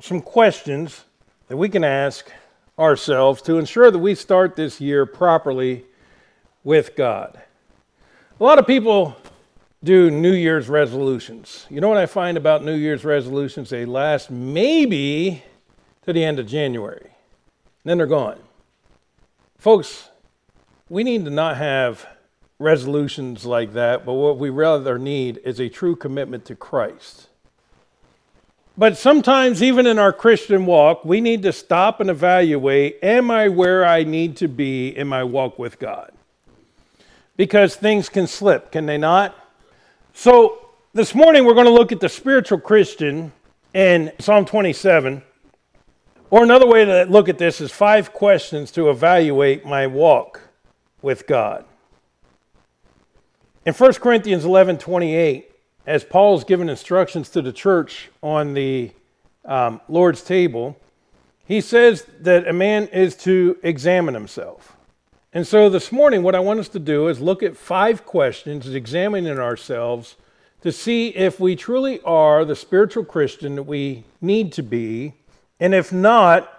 some questions that we can ask ourselves to ensure that we start this year properly with God. A lot of people do New Year's resolutions. You know what I find about New Year's resolutions? They last maybe to the end of January, and then they're gone. Folks, we need to not have resolutions like that, but what we rather need is a true commitment to Christ. But sometimes, even in our Christian walk, we need to stop and evaluate Am I where I need to be in my walk with God? Because things can slip, can they not? So, this morning we're going to look at the spiritual Christian in Psalm 27. Or another way to look at this is five questions to evaluate my walk with God. In 1 Corinthians 11 28, as Paul's given instructions to the church on the um, Lord's table, he says that a man is to examine himself. And so this morning, what I want us to do is look at five questions, examining ourselves to see if we truly are the spiritual Christian that we need to be. And if not,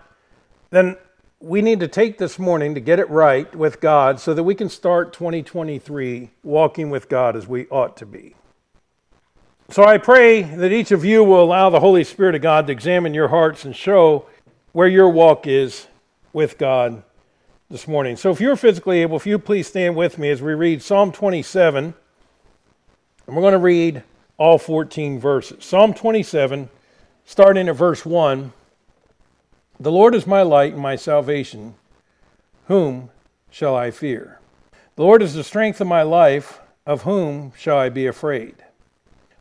then we need to take this morning to get it right with God so that we can start 2023 walking with God as we ought to be. So I pray that each of you will allow the Holy Spirit of God to examine your hearts and show where your walk is with God this morning. So if you're physically able, if you please stand with me as we read Psalm 27, and we're going to read all 14 verses. Psalm 27, starting at verse 1 The Lord is my light and my salvation. Whom shall I fear? The Lord is the strength of my life. Of whom shall I be afraid?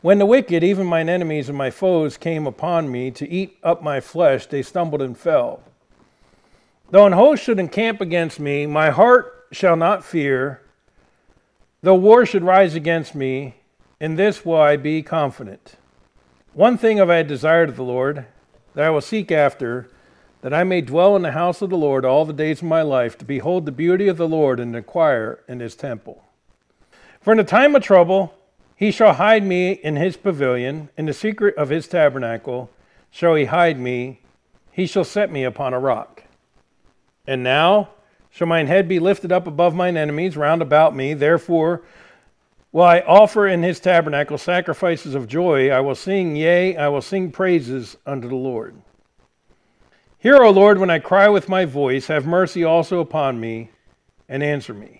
When the wicked, even mine enemies and my foes, came upon me to eat up my flesh, they stumbled and fell. Though an host should encamp against me, my heart shall not fear. Though war should rise against me, in this will I be confident. One thing have I desired of the Lord, that I will seek after, that I may dwell in the house of the Lord all the days of my life, to behold the beauty of the Lord and inquire in his temple. For in the time of trouble, he shall hide me in his pavilion, in the secret of his tabernacle shall he hide me. He shall set me upon a rock. And now shall mine head be lifted up above mine enemies round about me. Therefore will I offer in his tabernacle sacrifices of joy. I will sing, yea, I will sing praises unto the Lord. Hear, O Lord, when I cry with my voice, have mercy also upon me, and answer me.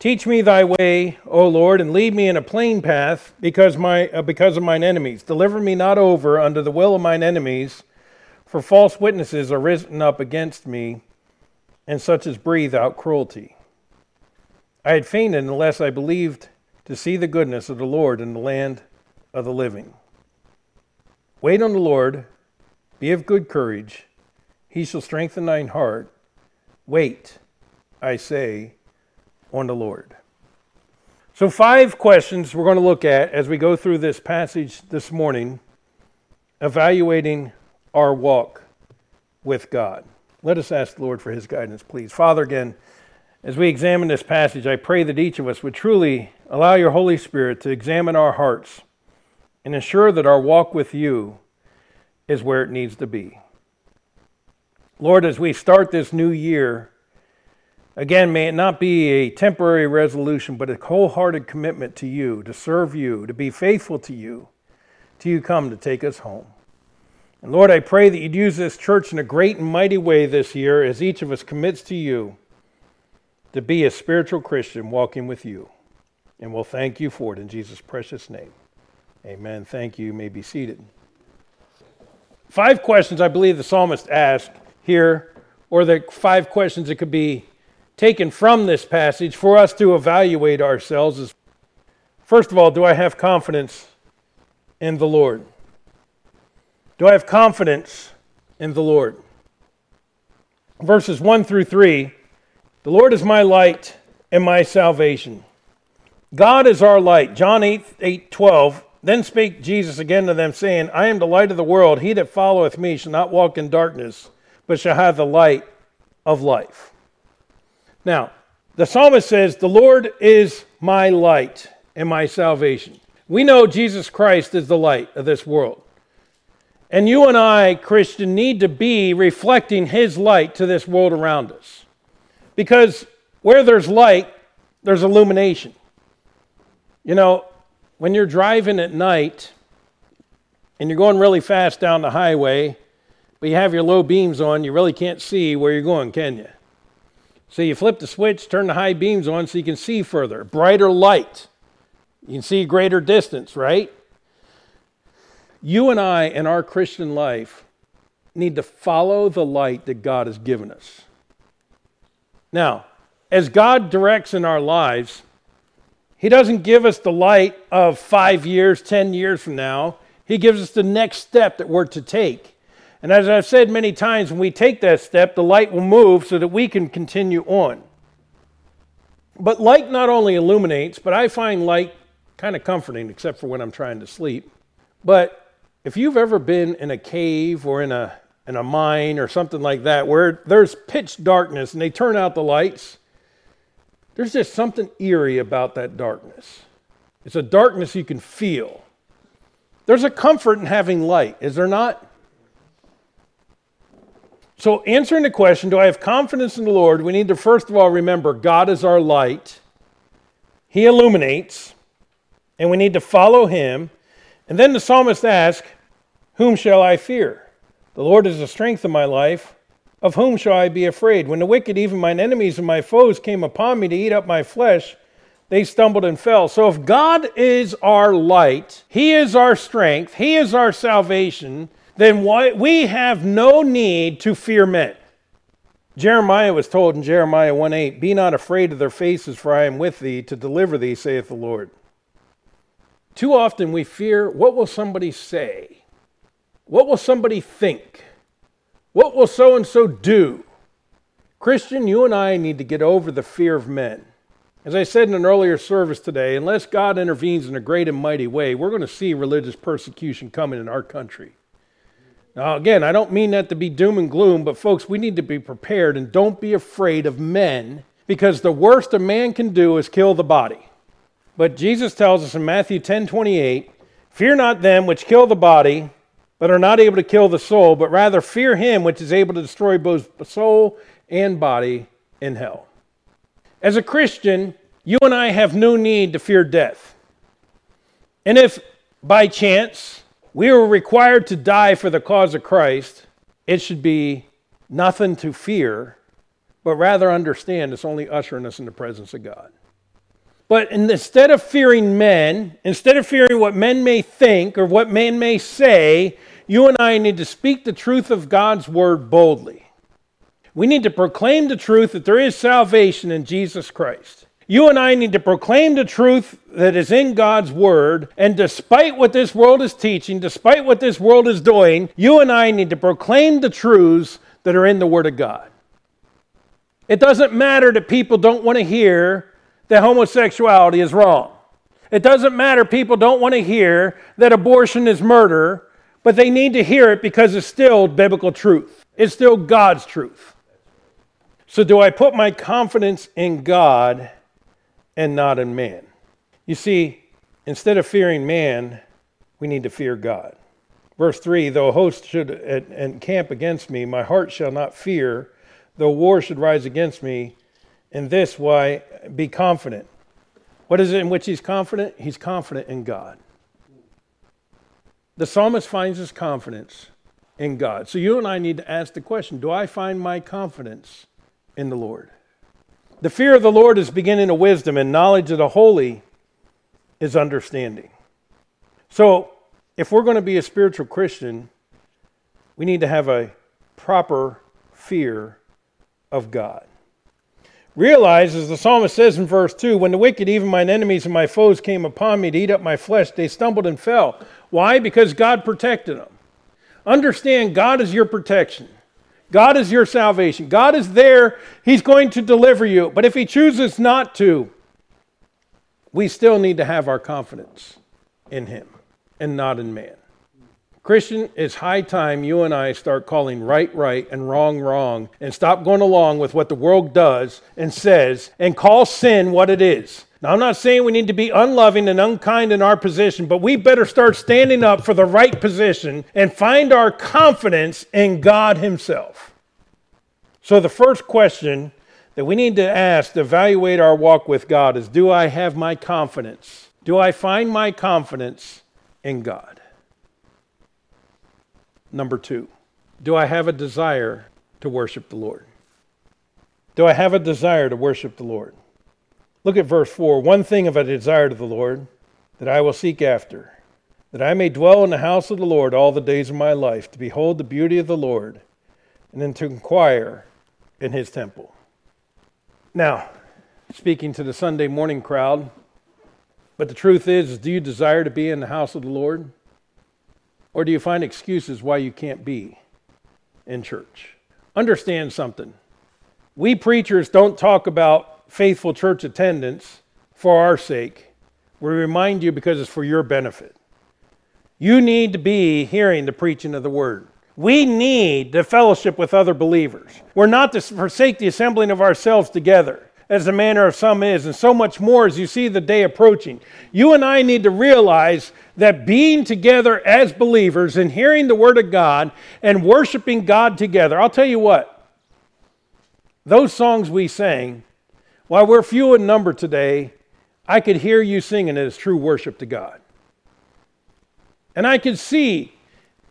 Teach me thy way, O Lord, and lead me in a plain path because, my, uh, because of mine enemies. Deliver me not over unto the will of mine enemies, for false witnesses are risen up against me, and such as breathe out cruelty. I had fainted unless I believed to see the goodness of the Lord in the land of the living. Wait on the Lord, be of good courage, he shall strengthen thine heart. Wait, I say, on the Lord. So, five questions we're going to look at as we go through this passage this morning, evaluating our walk with God. Let us ask the Lord for his guidance, please. Father, again, as we examine this passage, I pray that each of us would truly allow your Holy Spirit to examine our hearts and ensure that our walk with you is where it needs to be. Lord, as we start this new year, Again, may it not be a temporary resolution, but a wholehearted commitment to you, to serve you, to be faithful to you, till you come to take us home. And Lord, I pray that you'd use this church in a great and mighty way this year as each of us commits to you to be a spiritual Christian walking with you. And we'll thank you for it in Jesus' precious name. Amen. Thank you. You may be seated. Five questions I believe the psalmist asked here, or the five questions that could be taken from this passage for us to evaluate ourselves is first of all, do I have confidence in the Lord? Do I have confidence in the Lord? Verses 1 through 3 The Lord is my light and my salvation. God is our light. John 8, 8 12. Then spake Jesus again to them, saying, I am the light of the world. He that followeth me shall not walk in darkness, but shall have the light of life. Now, the psalmist says, The Lord is my light and my salvation. We know Jesus Christ is the light of this world. And you and I, Christian, need to be reflecting his light to this world around us. Because where there's light, there's illumination. You know, when you're driving at night and you're going really fast down the highway, but you have your low beams on, you really can't see where you're going, can you? So you flip the switch, turn the high beams on so you can see further. Brighter light. You can see greater distance, right? You and I in our Christian life need to follow the light that God has given us. Now, as God directs in our lives, He doesn't give us the light of five years, 10 years from now. He gives us the next step that we're to take. And as I've said many times, when we take that step, the light will move so that we can continue on. But light not only illuminates, but I find light kind of comforting, except for when I'm trying to sleep. But if you've ever been in a cave or in a, in a mine or something like that where there's pitch darkness and they turn out the lights, there's just something eerie about that darkness. It's a darkness you can feel. There's a comfort in having light, is there not? So, answering the question, do I have confidence in the Lord? We need to first of all remember God is our light, He illuminates, and we need to follow Him. And then the psalmist asks, Whom shall I fear? The Lord is the strength of my life. Of whom shall I be afraid? When the wicked, even mine enemies and my foes, came upon me to eat up my flesh, they stumbled and fell. So if God is our light, He is our strength, He is our salvation, then we have no need to fear men. Jeremiah was told in Jeremiah 1 8, Be not afraid of their faces, for I am with thee to deliver thee, saith the Lord. Too often we fear what will somebody say? What will somebody think? What will so and so do? Christian, you and I need to get over the fear of men. As I said in an earlier service today, unless God intervenes in a great and mighty way, we're going to see religious persecution coming in our country. Now, again, I don't mean that to be doom and gloom, but folks, we need to be prepared and don't be afraid of men because the worst a man can do is kill the body. But Jesus tells us in Matthew 10 28, Fear not them which kill the body, but are not able to kill the soul, but rather fear him which is able to destroy both soul and body in hell. As a Christian, you and I have no need to fear death. And if by chance we were required to die for the cause of Christ, it should be nothing to fear, but rather understand it's only ushering us in the presence of God. But instead of fearing men, instead of fearing what men may think or what men may say, you and I need to speak the truth of God's word boldly. We need to proclaim the truth that there is salvation in Jesus Christ. You and I need to proclaim the truth that is in God's Word. And despite what this world is teaching, despite what this world is doing, you and I need to proclaim the truths that are in the Word of God. It doesn't matter that people don't want to hear that homosexuality is wrong. It doesn't matter people don't want to hear that abortion is murder, but they need to hear it because it's still biblical truth. It's still God's truth. So, do I put my confidence in God and not in man. You see, instead of fearing man, we need to fear God. Verse 3 Though a host should encamp against me, my heart shall not fear. Though war should rise against me, in this why be confident. What is it in which he's confident? He's confident in God. The psalmist finds his confidence in God. So you and I need to ask the question Do I find my confidence in the Lord? The fear of the Lord is beginning of wisdom, and knowledge of the holy is understanding. So, if we're going to be a spiritual Christian, we need to have a proper fear of God. Realize, as the psalmist says in verse 2, when the wicked, even mine enemies and my foes, came upon me to eat up my flesh, they stumbled and fell. Why? Because God protected them. Understand, God is your protection. God is your salvation. God is there. He's going to deliver you. But if He chooses not to, we still need to have our confidence in Him and not in man. Christian, it's high time you and I start calling right right and wrong wrong and stop going along with what the world does and says and call sin what it is. Now, I'm not saying we need to be unloving and unkind in our position, but we better start standing up for the right position and find our confidence in God Himself. So, the first question that we need to ask to evaluate our walk with God is Do I have my confidence? Do I find my confidence in God? Number two, do I have a desire to worship the Lord? Do I have a desire to worship the Lord? Look at verse 4. One thing have I desired of the Lord that I will seek after, that I may dwell in the house of the Lord all the days of my life, to behold the beauty of the Lord, and then to inquire in his temple. Now, speaking to the Sunday morning crowd, but the truth is, is do you desire to be in the house of the Lord? Or do you find excuses why you can't be in church? Understand something. We preachers don't talk about faithful church attendance for our sake. We remind you because it's for your benefit. You need to be hearing the preaching of the word. We need the fellowship with other believers. We're not to forsake the assembling of ourselves together, as the manner of some is, and so much more as you see the day approaching. You and I need to realize that being together as believers and hearing the word of God and worshiping God together, I'll tell you what, those songs we sang while we're few in number today, I could hear you singing it as true worship to God. And I could see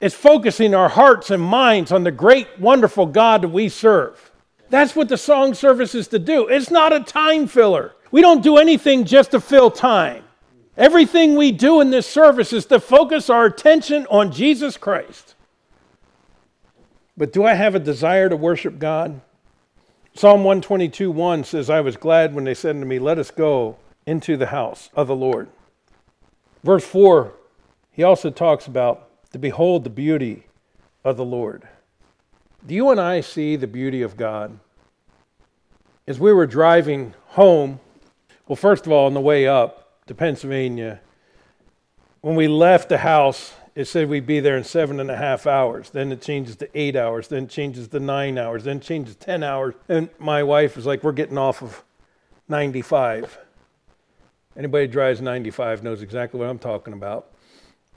it's focusing our hearts and minds on the great, wonderful God that we serve. That's what the song service is to do. It's not a time filler. We don't do anything just to fill time. Everything we do in this service is to focus our attention on Jesus Christ. But do I have a desire to worship God? Psalm 122 1 says, I was glad when they said to me, Let us go into the house of the Lord. Verse 4, he also talks about to behold the beauty of the Lord. Do you and I see the beauty of God? As we were driving home, well, first of all, on the way up to Pennsylvania, when we left the house it said we'd be there in seven and a half hours. Then it changes to eight hours. Then changes to nine hours. Then changes to 10 hours. And my wife was like, We're getting off of 95. Anybody drives 95 knows exactly what I'm talking about.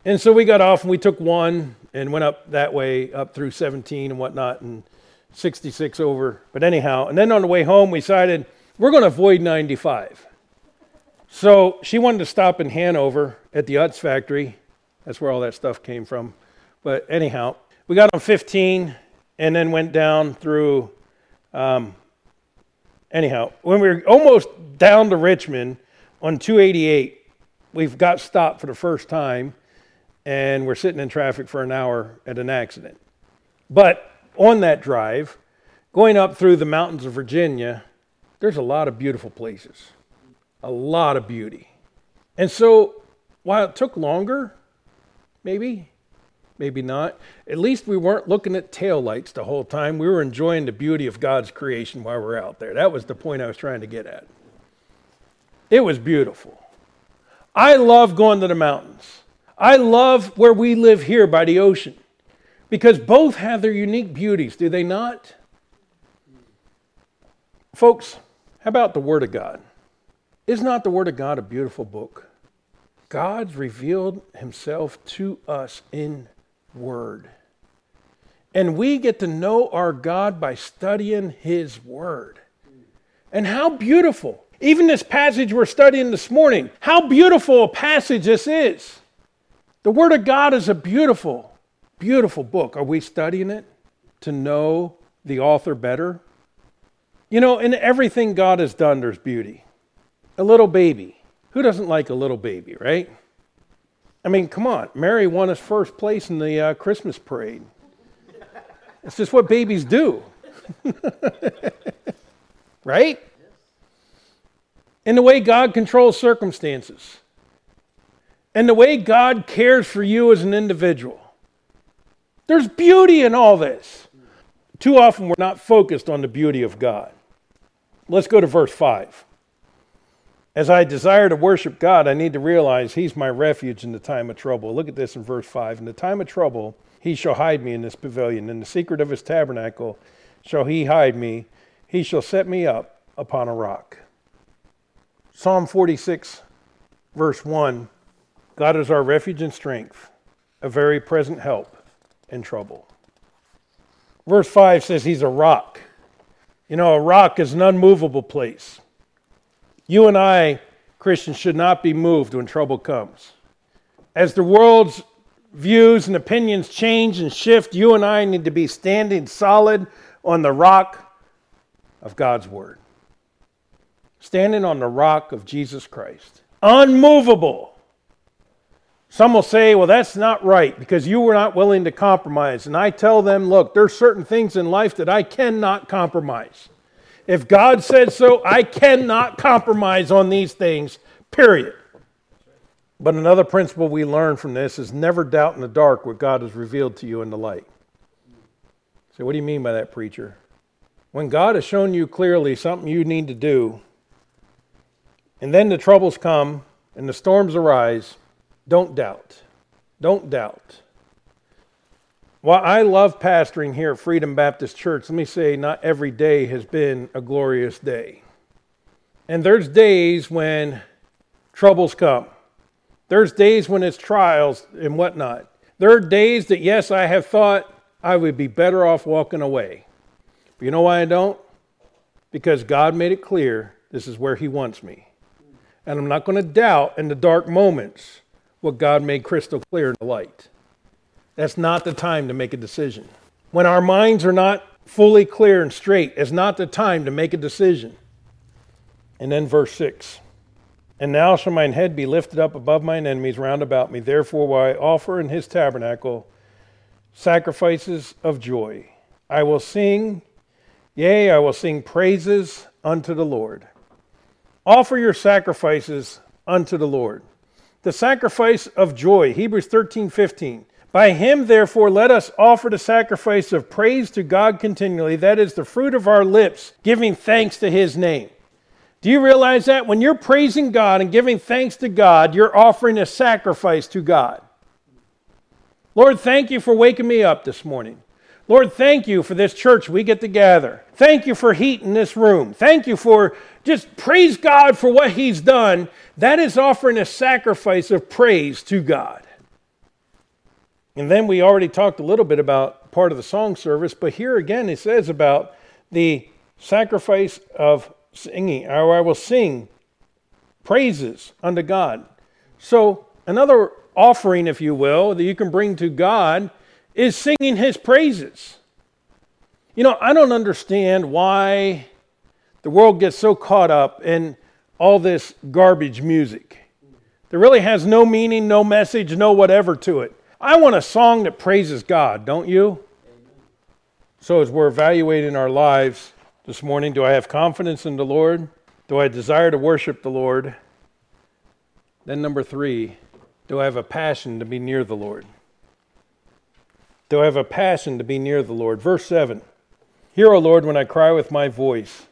And so we got off and we took one and went up that way, up through 17 and whatnot, and 66 over. But anyhow, and then on the way home, we decided we're going to avoid 95. So she wanted to stop in Hanover at the Utz factory that's where all that stuff came from. But anyhow, we got on 15 and then went down through. Um, anyhow, when we were almost down to Richmond on 288, we've got stopped for the first time and we're sitting in traffic for an hour at an accident. But on that drive, going up through the mountains of Virginia, there's a lot of beautiful places, a lot of beauty. And so while it took longer, Maybe, maybe not. At least we weren't looking at tail lights the whole time. We were enjoying the beauty of God's creation while we we're out there. That was the point I was trying to get at. It was beautiful. I love going to the mountains. I love where we live here by the ocean because both have their unique beauties, do they not? Folks, how about the Word of God? Is not the Word of God a beautiful book? God's revealed himself to us in word. And we get to know our God by studying his word. And how beautiful. Even this passage we're studying this morning, how beautiful a passage this is. The Word of God is a beautiful, beautiful book. Are we studying it to know the author better? You know, in everything God has done, there's beauty. A little baby who doesn't like a little baby, right? I mean, come on. Mary won us first place in the uh, Christmas parade. It's just what babies do. right? In the way God controls circumstances, and the way God cares for you as an individual. There's beauty in all this. too often we're not focused on the beauty of God. Let's go to verse 5. As I desire to worship God, I need to realize He's my refuge in the time of trouble. Look at this in verse 5. In the time of trouble, He shall hide me in this pavilion. In the secret of His tabernacle shall He hide me. He shall set me up upon a rock. Psalm 46, verse 1 God is our refuge and strength, a very present help in trouble. Verse 5 says He's a rock. You know, a rock is an unmovable place. You and I, Christians, should not be moved when trouble comes. As the world's views and opinions change and shift, you and I need to be standing solid on the rock of God's Word. Standing on the rock of Jesus Christ. Unmovable. Some will say, well, that's not right because you were not willing to compromise. And I tell them, look, there's certain things in life that I cannot compromise. If God said so, I cannot compromise on these things, period. But another principle we learn from this is never doubt in the dark what God has revealed to you in the light. So, what do you mean by that, preacher? When God has shown you clearly something you need to do, and then the troubles come and the storms arise, don't doubt. Don't doubt. While I love pastoring here at Freedom Baptist Church, let me say not every day has been a glorious day. And there's days when troubles come. There's days when it's trials and whatnot. There are days that, yes, I have thought I would be better off walking away. But you know why I don't? Because God made it clear this is where He wants me. And I'm not going to doubt in the dark moments what God made crystal clear in the light. That's not the time to make a decision. When our minds are not fully clear and straight, it's not the time to make a decision. And then verse 6 And now shall mine head be lifted up above mine enemies round about me. Therefore, will I offer in his tabernacle sacrifices of joy. I will sing, yea, I will sing praises unto the Lord. Offer your sacrifices unto the Lord. The sacrifice of joy, Hebrews 13 15. By him, therefore, let us offer the sacrifice of praise to God continually. That is the fruit of our lips, giving thanks to his name. Do you realize that? When you're praising God and giving thanks to God, you're offering a sacrifice to God. Lord, thank you for waking me up this morning. Lord, thank you for this church we get to gather. Thank you for heat in this room. Thank you for just praise God for what He's done. That is offering a sacrifice of praise to God. And then we already talked a little bit about part of the song service, but here again it says about the sacrifice of singing, or I will sing praises unto God. So, another offering, if you will, that you can bring to God is singing his praises. You know, I don't understand why the world gets so caught up in all this garbage music. There really has no meaning, no message, no whatever to it. I want a song that praises God, don't you? So, as we're evaluating our lives this morning, do I have confidence in the Lord? Do I desire to worship the Lord? Then, number three, do I have a passion to be near the Lord? Do I have a passion to be near the Lord? Verse 7 Hear, O Lord, when I cry with my voice.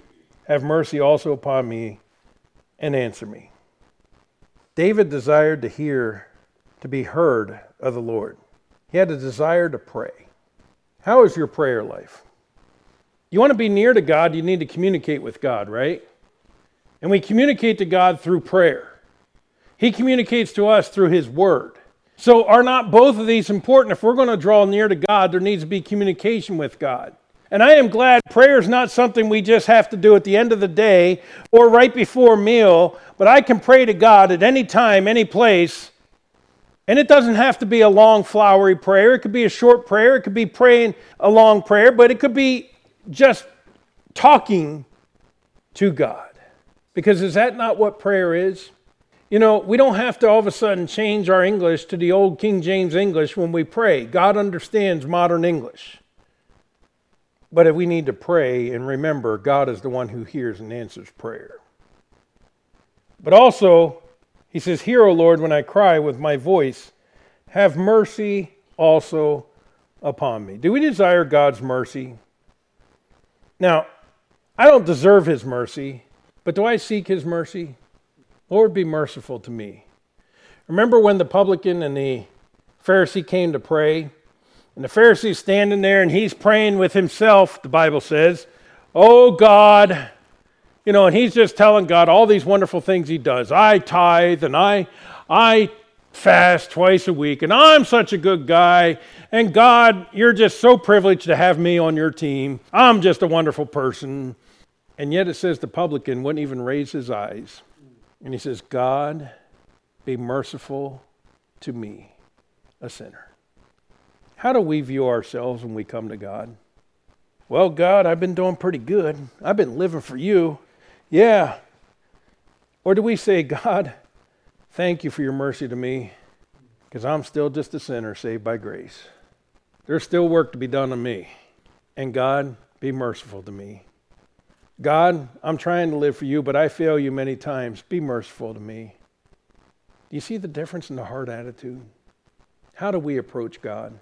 Have mercy also upon me and answer me. David desired to hear, to be heard of the Lord. He had a desire to pray. How is your prayer life? You want to be near to God, you need to communicate with God, right? And we communicate to God through prayer. He communicates to us through His Word. So, are not both of these important? If we're going to draw near to God, there needs to be communication with God. And I am glad prayer is not something we just have to do at the end of the day or right before meal, but I can pray to God at any time, any place, and it doesn't have to be a long, flowery prayer. It could be a short prayer. It could be praying a long prayer, but it could be just talking to God. Because is that not what prayer is? You know, we don't have to all of a sudden change our English to the old King James English when we pray. God understands modern English. But if we need to pray and remember God is the one who hears and answers prayer. But also, he says, Hear, O Lord, when I cry with my voice, have mercy also upon me. Do we desire God's mercy? Now, I don't deserve his mercy, but do I seek his mercy? Lord, be merciful to me. Remember when the publican and the Pharisee came to pray? And the Pharisee's standing there and he's praying with himself, the Bible says, Oh God, you know, and he's just telling God all these wonderful things he does. I tithe and I I fast twice a week and I'm such a good guy. And God, you're just so privileged to have me on your team. I'm just a wonderful person. And yet it says the publican wouldn't even raise his eyes. And he says, God, be merciful to me, a sinner. How do we view ourselves when we come to God? Well, God, I've been doing pretty good. I've been living for you. Yeah. Or do we say, God, thank you for your mercy to me because I'm still just a sinner saved by grace. There's still work to be done on me. And God, be merciful to me. God, I'm trying to live for you, but I fail you many times. Be merciful to me. Do you see the difference in the heart attitude? How do we approach God?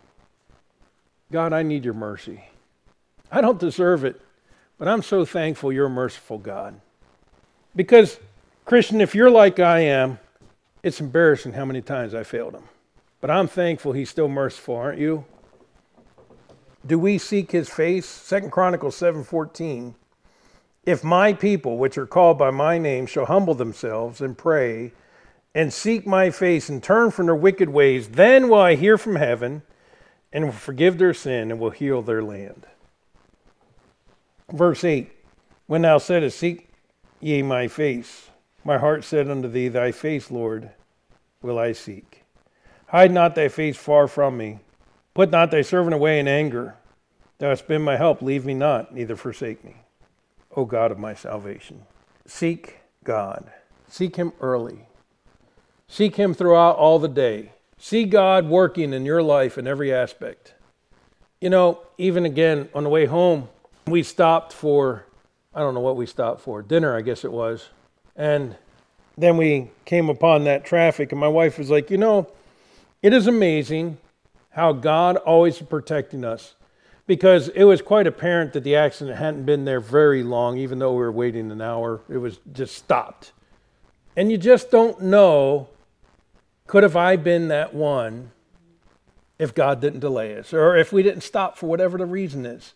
God, I need your mercy. I don't deserve it, but I'm so thankful you're merciful God. Because, Christian, if you're like I am, it's embarrassing how many times I failed him. But I'm thankful he's still merciful, aren't you? Do we seek his face? Second Chronicles 7:14 if my people, which are called by my name, shall humble themselves and pray and seek my face and turn from their wicked ways, then will I hear from heaven and will forgive their sin and will heal their land. Verse 8 When thou saidst, Seek ye my face, my heart said unto thee, Thy face, Lord, will I seek. Hide not thy face far from me. Put not thy servant away in anger. Thou hast been my help, leave me not, neither forsake me. O God of my salvation. Seek God. Seek Him early. Seek Him throughout all the day. See God working in your life in every aspect. You know, even again on the way home, we stopped for, I don't know what we stopped for, dinner, I guess it was. And then we came upon that traffic, and my wife was like, You know, it is amazing how God always is protecting us because it was quite apparent that the accident hadn't been there very long, even though we were waiting an hour. It was just stopped. And you just don't know could have I been that one if God didn't delay us or if we didn't stop for whatever the reason is.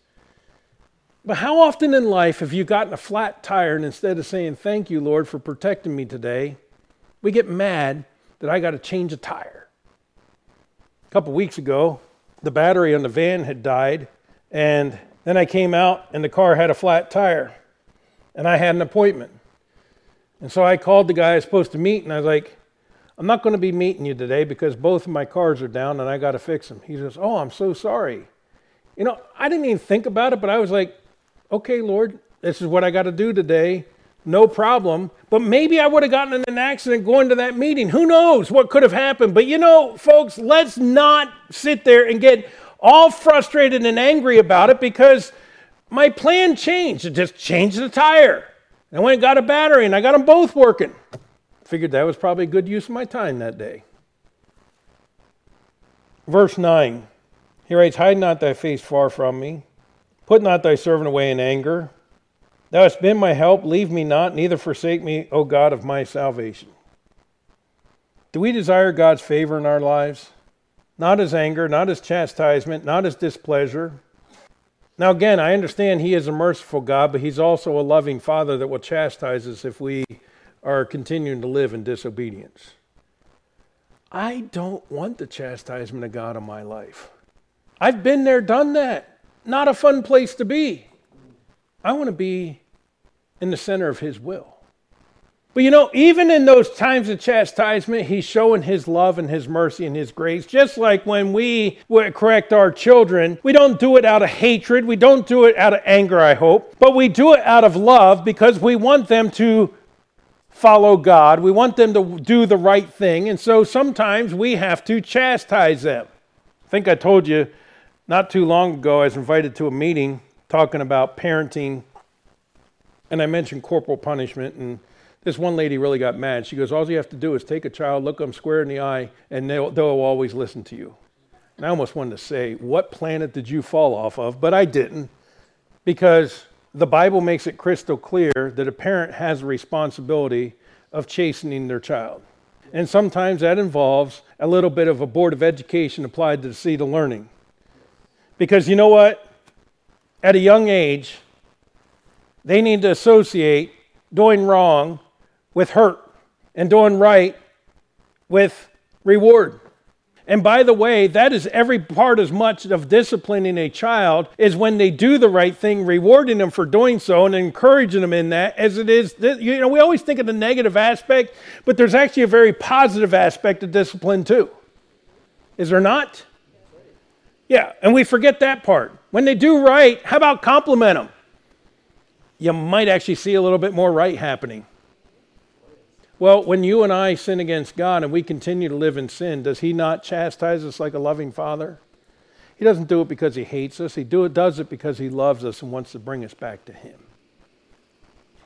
But how often in life have you gotten a flat tire and instead of saying, Thank you, Lord, for protecting me today, we get mad that I got to change a tire? A couple weeks ago, the battery on the van had died and then I came out and the car had a flat tire. And I had an appointment. And so I called the guy I was supposed to meet and I was like, I'm not going to be meeting you today because both of my cars are down and I got to fix them. He says, Oh, I'm so sorry. You know, I didn't even think about it, but I was like, Okay, Lord, this is what I got to do today. No problem. But maybe I would have gotten in an accident going to that meeting. Who knows what could have happened? But you know, folks, let's not sit there and get all frustrated and angry about it because my plan changed. It just changed the tire. I went and got a battery and I got them both working. Figured that was probably a good use of my time that day. Verse 9, he writes, Hide not thy face far from me. Put not thy servant away in anger. Thou hast been my help. Leave me not, neither forsake me, O God of my salvation. Do we desire God's favor in our lives? not as anger, not as chastisement, not as displeasure. Now, again, I understand He is a merciful God, but He's also a loving Father that will chastise us if we are continuing to live in disobedience. I don't want the chastisement of God in my life. I've been there, done that. Not a fun place to be. I want to be in the center of His will. But you know, even in those times of chastisement, he's showing his love and his mercy and his grace. Just like when we correct our children, we don't do it out of hatred, we don't do it out of anger, I hope, but we do it out of love because we want them to follow God. We want them to do the right thing. And so sometimes we have to chastise them. I think I told you not too long ago, I was invited to a meeting talking about parenting, and I mentioned corporal punishment. and this one lady really got mad. She goes, All you have to do is take a child, look them square in the eye, and they'll, they'll always listen to you. And I almost wanted to say, What planet did you fall off of? But I didn't, because the Bible makes it crystal clear that a parent has a responsibility of chastening their child. And sometimes that involves a little bit of a board of education applied to the seed of learning. Because you know what? At a young age, they need to associate doing wrong with hurt and doing right with reward. And by the way, that is every part as much of disciplining a child is when they do the right thing, rewarding them for doing so and encouraging them in that, as it is. You know, we always think of the negative aspect, but there's actually a very positive aspect of discipline too. Is there not? Yeah, and we forget that part. When they do right, how about compliment them? You might actually see a little bit more right happening. Well, when you and I sin against God and we continue to live in sin, does He not chastise us like a loving Father? He doesn't do it because He hates us, He do it, does it because He loves us and wants to bring us back to Him.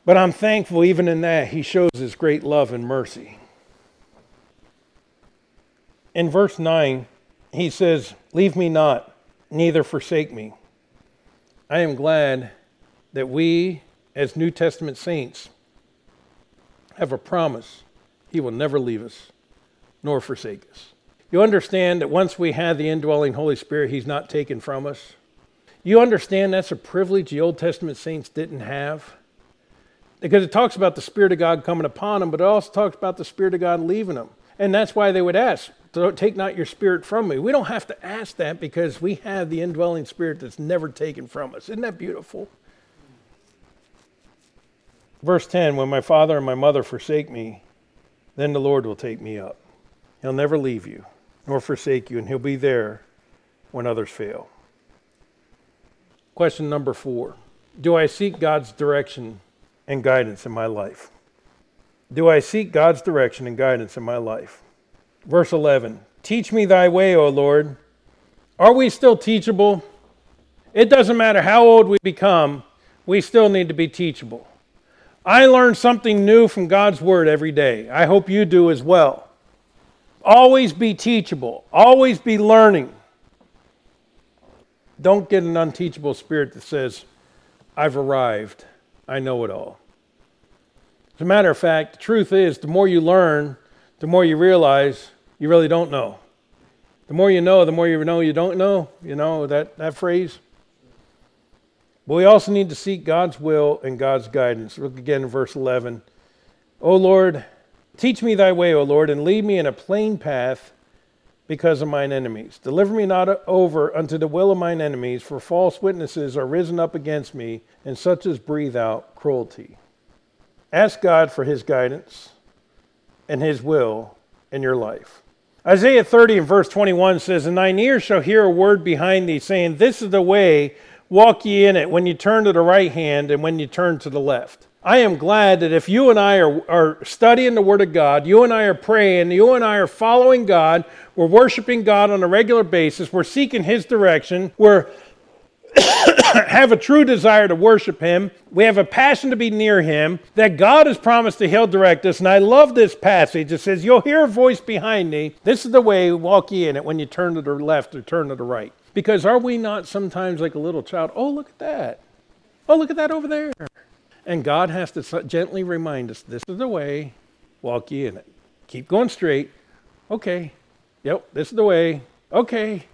But I'm thankful, even in that, He shows His great love and mercy. In verse 9, He says, Leave me not, neither forsake me. I am glad that we, as New Testament saints, have a promise He will never leave us nor forsake us. You understand that once we have the indwelling Holy Spirit, He's not taken from us. You understand that's a privilege the Old Testament saints didn't have. Because it talks about the Spirit of God coming upon them, but it also talks about the Spirit of God leaving them. And that's why they would ask, So take not your spirit from me. We don't have to ask that because we have the indwelling spirit that's never taken from us. Isn't that beautiful? Verse 10 When my father and my mother forsake me, then the Lord will take me up. He'll never leave you nor forsake you, and He'll be there when others fail. Question number four Do I seek God's direction and guidance in my life? Do I seek God's direction and guidance in my life? Verse 11 Teach me thy way, O Lord. Are we still teachable? It doesn't matter how old we become, we still need to be teachable. I learn something new from God's Word every day. I hope you do as well. Always be teachable, always be learning. Don't get an unteachable spirit that says, I've arrived, I know it all. As a matter of fact, the truth is, the more you learn, the more you realize you really don't know. The more you know, the more you know you don't know. You know that, that phrase? But we also need to seek God's will and God's guidance. Look again in verse 11. O Lord, teach me thy way, O Lord, and lead me in a plain path because of mine enemies. Deliver me not over unto the will of mine enemies, for false witnesses are risen up against me, and such as breathe out cruelty. Ask God for his guidance and his will in your life. Isaiah 30 and verse 21 says, And thine ears shall hear a word behind thee, saying, This is the way walk ye in it when you turn to the right hand and when you turn to the left. I am glad that if you and I are, are studying the Word of God, you and I are praying, you and I are following God, we're worshiping God on a regular basis, we're seeking His direction, we're have a true desire to worship Him. We have a passion to be near Him. That God has promised that He'll direct us. And I love this passage. It says, You'll hear a voice behind me. This is the way, walk ye in it when you turn to the left or turn to the right. Because are we not sometimes like a little child? Oh, look at that. Oh, look at that over there. And God has to gently remind us this is the way, walk ye in it. Keep going straight. Okay. Yep, this is the way. Okay.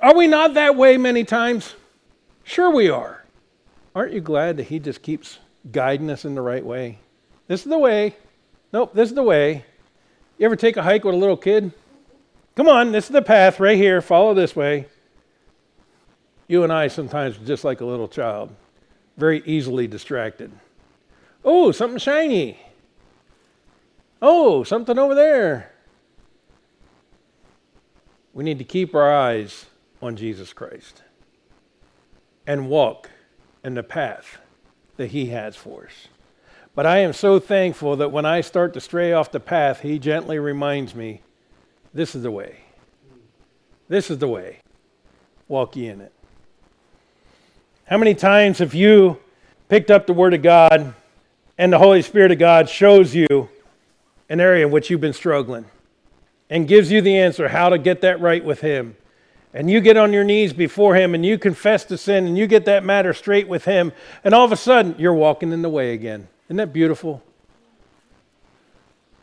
Are we not that way many times? Sure, we are. Aren't you glad that He just keeps guiding us in the right way? This is the way. Nope, this is the way. You ever take a hike with a little kid? Come on, this is the path right here. Follow this way. You and I sometimes just like a little child, very easily distracted. Oh, something shiny. Oh, something over there. We need to keep our eyes on Jesus Christ and walk in the path that He has for us. But I am so thankful that when I start to stray off the path, He gently reminds me this is the way. This is the way. Walk ye in it. How many times have you picked up the Word of God and the Holy Spirit of God shows you an area in which you've been struggling and gives you the answer how to get that right with Him? And you get on your knees before Him and you confess the sin and you get that matter straight with Him, and all of a sudden you're walking in the way again. Isn't that beautiful?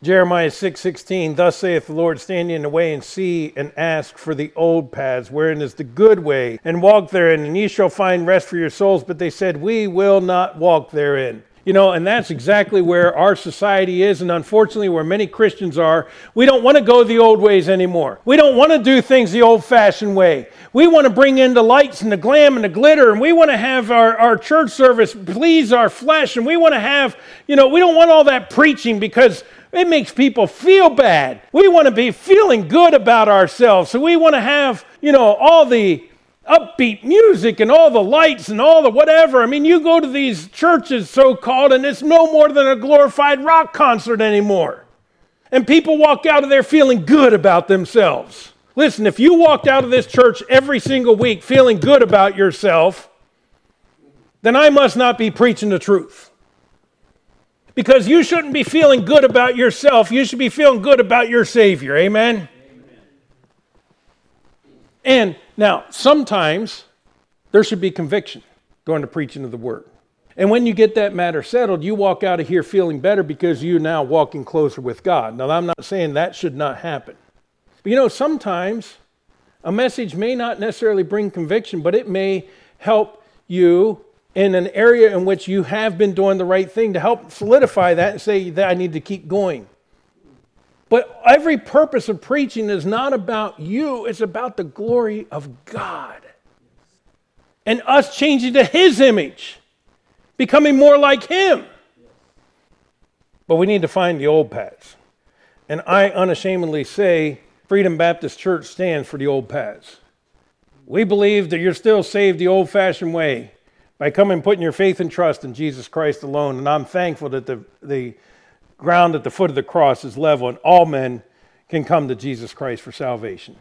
Jeremiah 6:16 6, Thus saith the Lord stand in the way and see and ask for the old paths wherein is the good way and walk therein and ye shall find rest for your souls but they said we will not walk therein you know, and that's exactly where our society is, and unfortunately, where many Christians are. We don't want to go the old ways anymore. We don't want to do things the old fashioned way. We want to bring in the lights and the glam and the glitter, and we want to have our, our church service please our flesh, and we want to have, you know, we don't want all that preaching because it makes people feel bad. We want to be feeling good about ourselves. So we want to have, you know, all the upbeat music and all the lights and all the whatever. I mean, you go to these churches, so called, and it's no more than a glorified rock concert anymore. And people walk out of there feeling good about themselves. Listen, if you walked out of this church every single week feeling good about yourself, then I must not be preaching the truth. Because you shouldn't be feeling good about yourself, you should be feeling good about your Savior. Amen? And now, sometimes there should be conviction going to preaching of the word. And when you get that matter settled, you walk out of here feeling better because you're now walking closer with God. Now, I'm not saying that should not happen. But you know, sometimes a message may not necessarily bring conviction, but it may help you in an area in which you have been doing the right thing to help solidify that and say that I need to keep going. But every purpose of preaching is not about you, it's about the glory of God. And us changing to His image, becoming more like Him. But we need to find the old paths. And I unashamedly say Freedom Baptist Church stands for the old paths. We believe that you're still saved the old fashioned way by coming putting your faith and trust in Jesus Christ alone. And I'm thankful that the, the ground at the foot of the cross is level, and all men can come to Jesus Christ for salvation.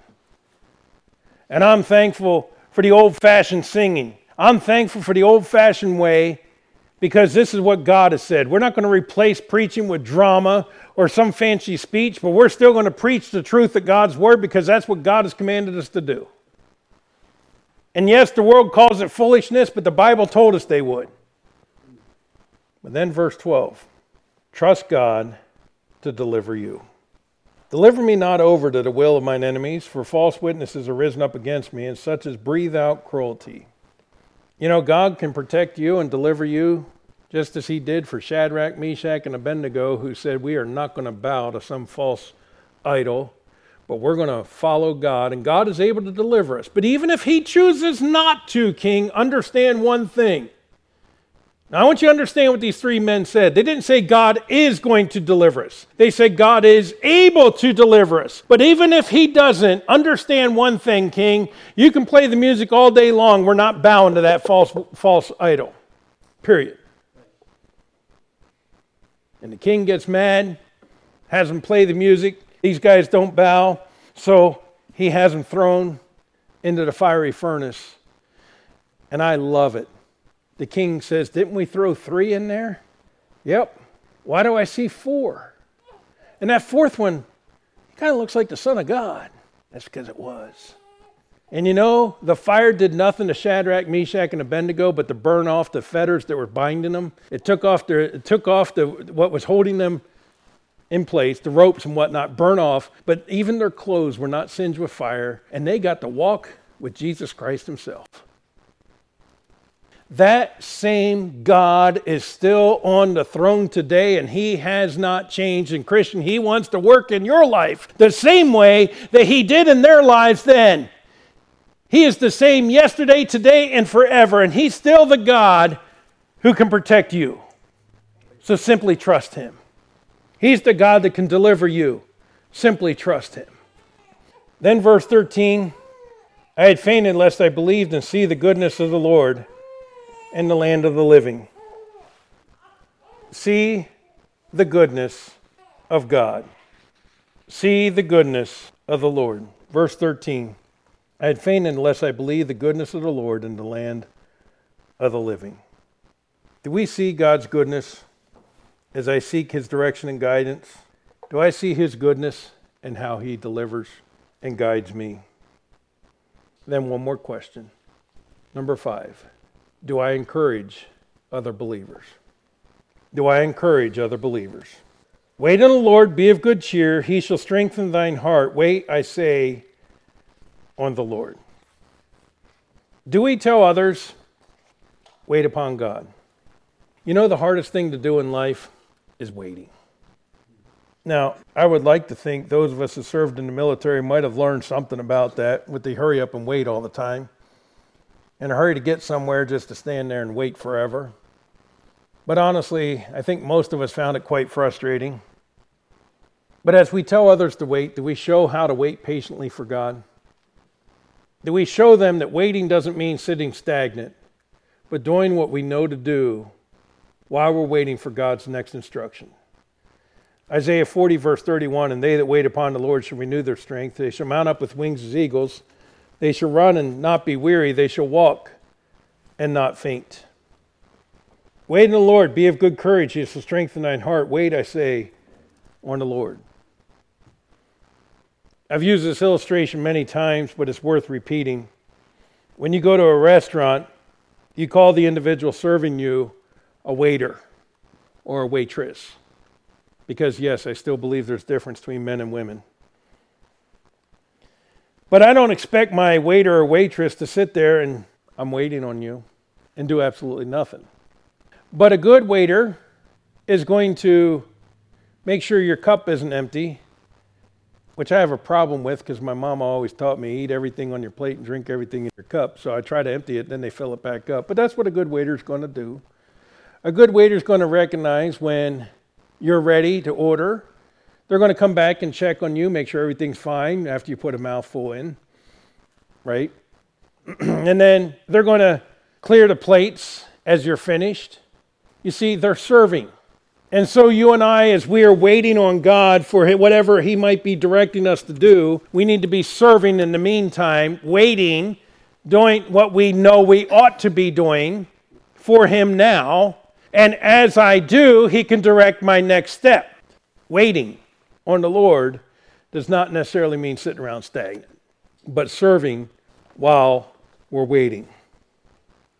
And I'm thankful for the old fashioned singing. I'm thankful for the old fashioned way because this is what God has said. We're not going to replace preaching with drama or some fancy speech, but we're still going to preach the truth of God's word because that's what God has commanded us to do. And yes, the world calls it foolishness, but the Bible told us they would. But then, verse 12. Trust God to deliver you. Deliver me not over to the will of mine enemies, for false witnesses are risen up against me, and such as breathe out cruelty. You know, God can protect you and deliver you just as he did for Shadrach, Meshach, and Abednego, who said, We are not going to bow to some false idol, but we're going to follow God, and God is able to deliver us. But even if he chooses not to, King, understand one thing now, I want you to understand what these three men said. They didn't say God is going to deliver us, they said God is able to deliver us. But even if He doesn't, understand one thing, King. You can play the music all day long. We're not bowing to that false, false idol. Period. And the king gets mad, has them play the music. These guys don't bow, so he has them thrown into the fiery furnace. And I love it the king says, Didn't we throw three in there? Yep. Why do I see four? And that fourth one, kind of looks like the Son of God. That's because it was. And you know, the fire did nothing to Shadrach, Meshach, and Abednego but to burn off the fetters that were binding them. It took off, the, it took off the, what was holding them in place, the ropes and whatnot, burn off. But even their clothes were not singed with fire, and they got to walk with Jesus Christ Himself. That same God is still on the throne today and he has not changed. And Christian, he wants to work in your life the same way that he did in their lives then. He is the same yesterday, today, and forever. And he's still the God who can protect you. So simply trust him. He's the God that can deliver you. Simply trust him. Then, verse 13 I had fainted lest I believed and see the goodness of the Lord and the land of the living. See the goodness of God. See the goodness of the Lord. Verse 13 I had fainted unless I believed the goodness of the Lord in the land of the living. Do we see God's goodness as I seek his direction and guidance? Do I see his goodness and how he delivers and guides me? Then, one more question. Number five Do I encourage other believers? Do I encourage other believers? Wait on the Lord, be of good cheer. He shall strengthen thine heart. Wait, I say, on the Lord. Do we tell others, wait upon God? You know, the hardest thing to do in life is waiting. Now, I would like to think those of us who served in the military might have learned something about that with the hurry up and wait all the time. In a hurry to get somewhere just to stand there and wait forever. But honestly, I think most of us found it quite frustrating. But as we tell others to wait, do we show how to wait patiently for God? Do we show them that waiting doesn't mean sitting stagnant, but doing what we know to do while we're waiting for God's next instruction? Isaiah 40, verse 31 And they that wait upon the Lord shall renew their strength. They shall mount up with wings as eagles. They shall run and not be weary. They shall walk and not faint. Wait in the Lord, be of good courage, he shall strengthen thine heart. Wait, I say, on the Lord. I've used this illustration many times, but it's worth repeating. When you go to a restaurant, you call the individual serving you a waiter or a waitress. Because, yes, I still believe there's difference between men and women. But I don't expect my waiter or waitress to sit there and I'm waiting on you and do absolutely nothing. But a good waiter is going to make sure your cup isn't empty, which I have a problem with because my mom always taught me eat everything on your plate and drink everything in your cup. So I try to empty it, then they fill it back up. But that's what a good waiter is going to do. A good waiter is going to recognize when you're ready to order. They're going to come back and check on you, make sure everything's fine after you put a mouthful in, right? and then they're going to clear the plates as you're finished. You see, they're serving. And so, you and I, as we are waiting on God for whatever He might be directing us to do, we need to be serving in the meantime, waiting, doing what we know we ought to be doing for Him now. And as I do, He can direct my next step. Waiting on the Lord does not necessarily mean sitting around stagnant, but serving while we're waiting.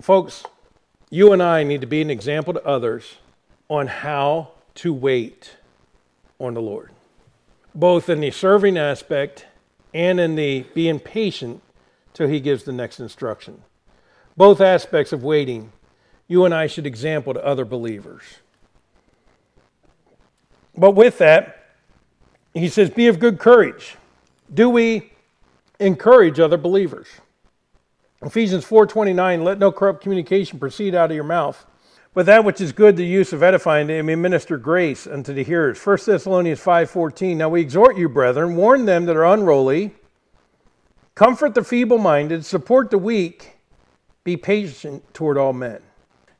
Folks, you and I need to be an example to others on how to wait on the Lord, both in the serving aspect and in the being patient till He gives the next instruction. Both aspects of waiting, you and I should example to other believers. But with that, he says, Be of good courage. Do we encourage other believers? Ephesians 4:29 let no corrupt communication proceed out of your mouth but that which is good the use of edifying may minister grace unto the hearers 1 Thessalonians 5:14 Now we exhort you brethren warn them that are unruly comfort the feeble-minded support the weak be patient toward all men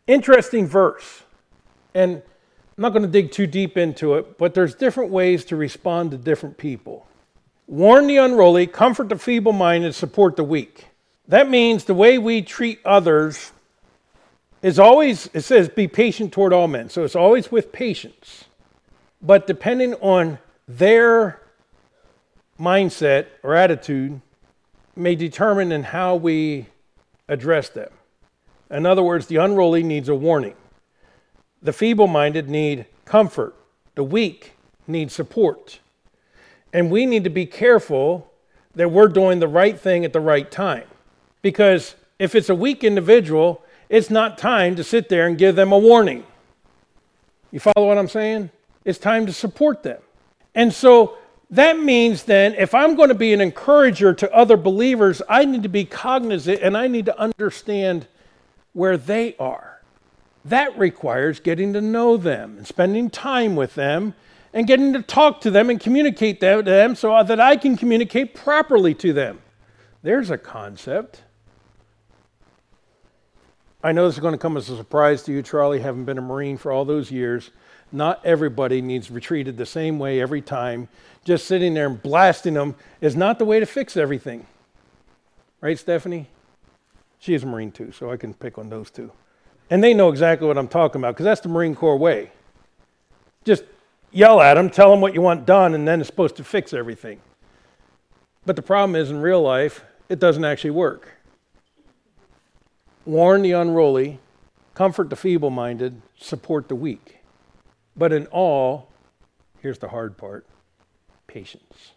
Interesting verse and I'm not going to dig too deep into it but there's different ways to respond to different people Warn the unruly comfort the feeble-minded support the weak that means the way we treat others is always, it says, be patient toward all men. So it's always with patience. But depending on their mindset or attitude, may determine in how we address them. In other words, the unruly needs a warning. The feeble minded need comfort. The weak need support. And we need to be careful that we're doing the right thing at the right time. Because if it's a weak individual, it's not time to sit there and give them a warning. You follow what I'm saying? It's time to support them. And so that means then, if I'm going to be an encourager to other believers, I need to be cognizant and I need to understand where they are. That requires getting to know them and spending time with them and getting to talk to them and communicate to them so that I can communicate properly to them. There's a concept. I know this is going to come as a surprise to you, Charlie, having been a Marine for all those years. Not everybody needs retreated the same way every time. Just sitting there and blasting them is not the way to fix everything. Right, Stephanie? She is a Marine too, so I can pick on those two. And they know exactly what I'm talking about because that's the Marine Corps way. Just yell at them, tell them what you want done, and then it's supposed to fix everything. But the problem is in real life, it doesn't actually work. Warn the unruly, comfort the feeble minded, support the weak. But in all, here's the hard part patience.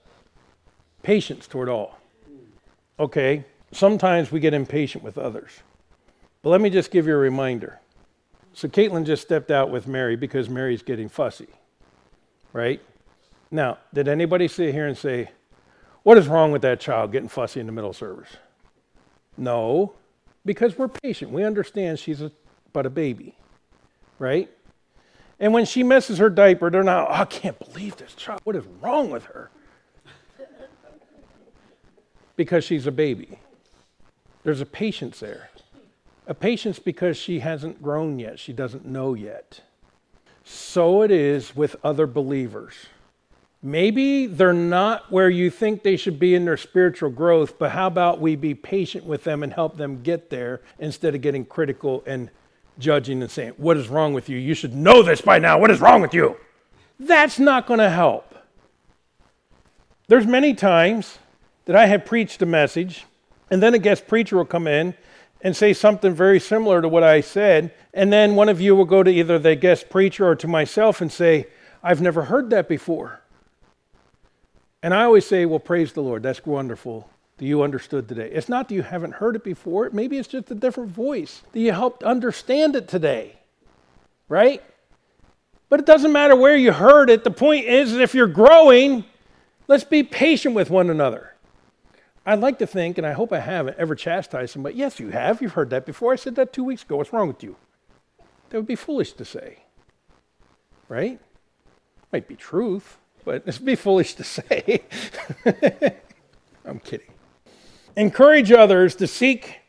Patience toward all. Okay, sometimes we get impatient with others. But let me just give you a reminder. So Caitlin just stepped out with Mary because Mary's getting fussy, right? Now, did anybody sit here and say, What is wrong with that child getting fussy in the middle service? No, because we're patient. We understand she's a, but a baby, right? And when she messes her diaper, they're not, oh, I can't believe this child. What is wrong with her? because she's a baby. There's a patience there. A patience because she hasn't grown yet, she doesn't know yet. So it is with other believers. Maybe they're not where you think they should be in their spiritual growth, but how about we be patient with them and help them get there instead of getting critical and judging and saying, What is wrong with you? You should know this by now. What is wrong with you? That's not going to help. There's many times that I have preached a message, and then a guest preacher will come in and say something very similar to what I said, and then one of you will go to either the guest preacher or to myself and say, I've never heard that before. And I always say, well, praise the Lord. That's wonderful that you understood today. It's not that you haven't heard it before, maybe it's just a different voice that you helped understand it today, right? But it doesn't matter where you heard it. The point is, if you're growing, let's be patient with one another. I'd like to think, and I hope I haven't ever chastised somebody. Yes, you have. You've heard that before. I said that two weeks ago. What's wrong with you? That would be foolish to say, right? Might be truth but it'd be foolish to say. I'm kidding. Encourage others to seek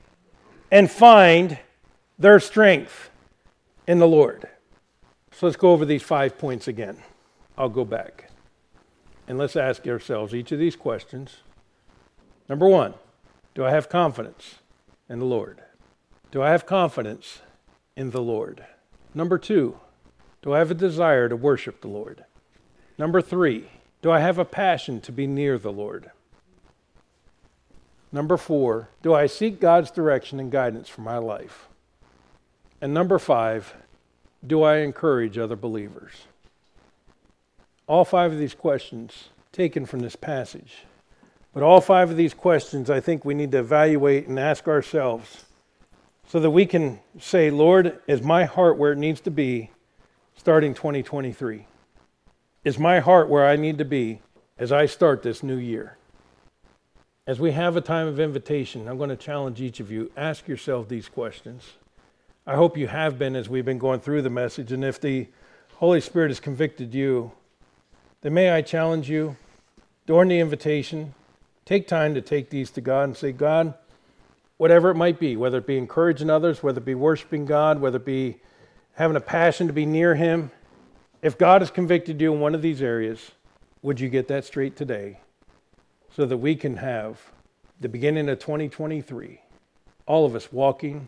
and find their strength in the Lord. So let's go over these five points again. I'll go back. And let's ask ourselves each of these questions. Number one, do I have confidence in the Lord? Do I have confidence in the Lord? Number two, do I have a desire to worship the Lord? Number three, do I have a passion to be near the Lord? Number four, do I seek God's direction and guidance for my life? And number five, do I encourage other believers? All five of these questions taken from this passage. But all five of these questions, I think we need to evaluate and ask ourselves so that we can say, Lord, is my heart where it needs to be starting 2023? Is my heart where I need to be as I start this new year? As we have a time of invitation, I'm going to challenge each of you ask yourself these questions. I hope you have been as we've been going through the message. And if the Holy Spirit has convicted you, then may I challenge you during the invitation, take time to take these to God and say, God, whatever it might be, whether it be encouraging others, whether it be worshiping God, whether it be having a passion to be near Him, if God has convicted you in one of these areas, would you get that straight today so that we can have the beginning of 2023, all of us walking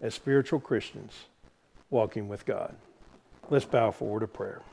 as spiritual Christians, walking with God? Let's bow forward a prayer.